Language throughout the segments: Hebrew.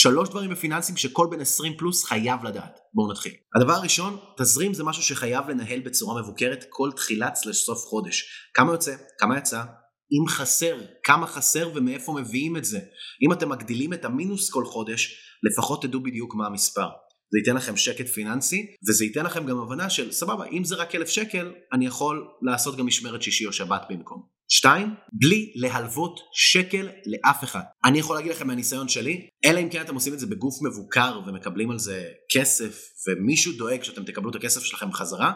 שלוש דברים בפיננסים שכל בן 20 פלוס חייב לדעת. בואו נתחיל. הדבר הראשון, תזרים זה משהו שחייב לנהל בצורה מבוקרת כל תחילת סלש סוף חודש. כמה יוצא? כמה יצא? אם חסר, כמה חסר ומאיפה מביאים את זה. אם אתם מגדילים את המינוס כל חודש, לפחות תדעו בדיוק מה המספר. זה ייתן לכם שקט פיננסי, וזה ייתן לכם גם הבנה של סבבה, אם זה רק אלף שקל, אני יכול לעשות גם משמרת שישי או שבת במקום. שתיים, בלי להלוות שקל לאף אחד. אני יכול להגיד לכם מהניסיון שלי, אלא אם כן אתם עושים את זה בגוף מבוקר ומקבלים על זה כסף, ומישהו דואג שאתם תקבלו את הכסף שלכם בחזרה,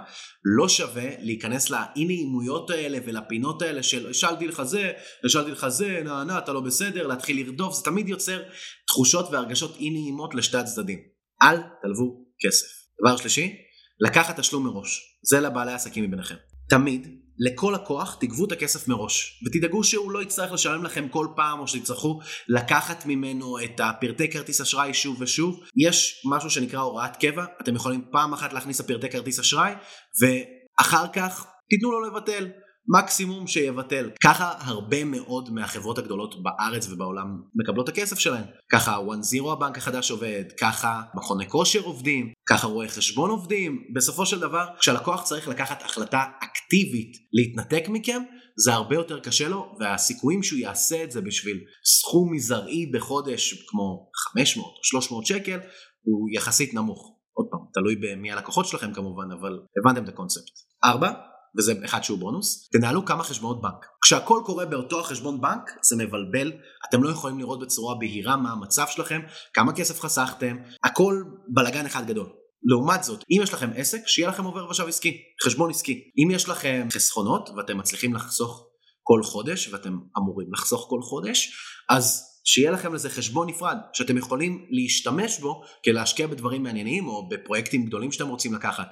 לא שווה להיכנס לאי נעימויות האלה ולפינות האלה של השאלתי לך זה, השאלתי לך זה, נה נה אתה לא בסדר, להתחיל לרדוף, זה תמיד יוצר תחושות והרגשות אי נעימות לשתי הצדדים. אל תלוו כסף. דבר שלישי, לקחת תשלום מראש. זה לבעלי עסקים מביניכם. תמיד, לכל לקוח, תגבו את הכסף מראש. ותדאגו שהוא לא יצטרך לשלם לכם כל פעם, או שתצטרכו לקחת ממנו את הפרטי כרטיס אשראי שוב ושוב. יש משהו שנקרא הוראת קבע, אתם יכולים פעם אחת להכניס לפרטי כרטיס אשראי, ואחר כך תיתנו לו לבטל. מקסימום שיבטל. ככה הרבה מאוד מהחברות הגדולות בארץ ובעולם מקבלות את הכסף שלהן. ככה 1-0 הבנק החדש עובד, ככה מכוני כושר עובדים, ככה רואי חשבון עובדים. בסופו של דבר, כשהלקוח צריך לקחת החלטה אקטיבית להתנתק מכם, זה הרבה יותר קשה לו, והסיכויים שהוא יעשה את זה בשביל סכום מזערי בחודש כמו 500 או 300 שקל, הוא יחסית נמוך. עוד פעם, תלוי במי הלקוחות שלכם כמובן, אבל הבנתם את הקונספט. ארבע, וזה אחד שהוא בונוס, תנהלו כמה חשבונות בנק. כשהכל קורה באותו החשבון בנק, זה מבלבל, אתם לא יכולים לראות בצורה בהירה מה המצב שלכם, כמה כסף חסכתם, הכל בלאגן אחד גדול. לעומת זאת, אם יש לכם עסק, שיהיה לכם עובר ושב עסקי, חשבון עסקי. אם יש לכם חסכונות ואתם מצליחים לחסוך כל חודש, ואתם אמורים לחסוך כל חודש, אז שיהיה לכם לזה חשבון נפרד, שאתם יכולים להשתמש בו כדי להשקיע בדברים מעניינים או בפרויקטים גדולים שאתם רוצים לקחת.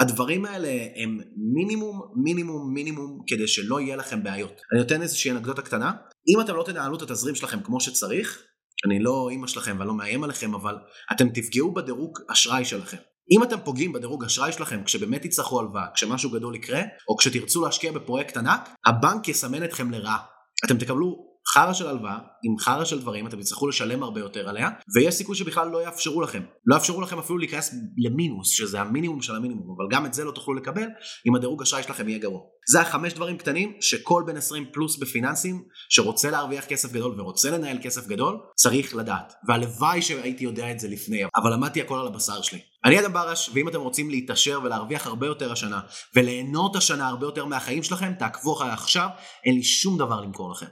הדברים האלה הם מינימום מינימום מינימום כדי שלא יהיה לכם בעיות. אני נותן איזושהי אנקדוטה קטנה, אם אתם לא תנהלו את התזרים שלכם כמו שצריך, אני לא אימא שלכם ואני לא מאיים עליכם, אבל אתם תפגעו בדירוג אשראי שלכם. אם אתם פוגעים בדירוג אשראי שלכם כשבאמת תצטרכו הלוואה, כשמשהו גדול יקרה, או כשתרצו להשקיע בפרויקט ענק, הבנק יסמן אתכם לרעה. אתם תקבלו חרא של הלוואה, עם חרא של דברים, אתם תצטרכו לשלם הרבה יותר עליה, ויש סיכוי שבכלל לא יאפשרו לכם. לא יאפשרו לכם אפילו להיכנס למינוס, שזה המינימום של המינימום, אבל גם את זה לא תוכלו לקבל אם הדירוג אשראי שלכם יהיה גרוע. זה החמש דברים קטנים שכל בן 20 פלוס בפיננסים, שרוצה להרוויח כסף גדול ורוצה לנהל כסף גדול, צריך לדעת. והלוואי שהייתי יודע את זה לפני, אבל למדתי הכל על הבשר שלי. אני אדם ברש, ואם אתם רוצים להתעשר ולהרוויח הרבה יותר השנה, וליהנות השנה הרבה יותר מהחיים שלכם, תעקבו אחרי עכשיו, אין לי שום דבר למכור לכם.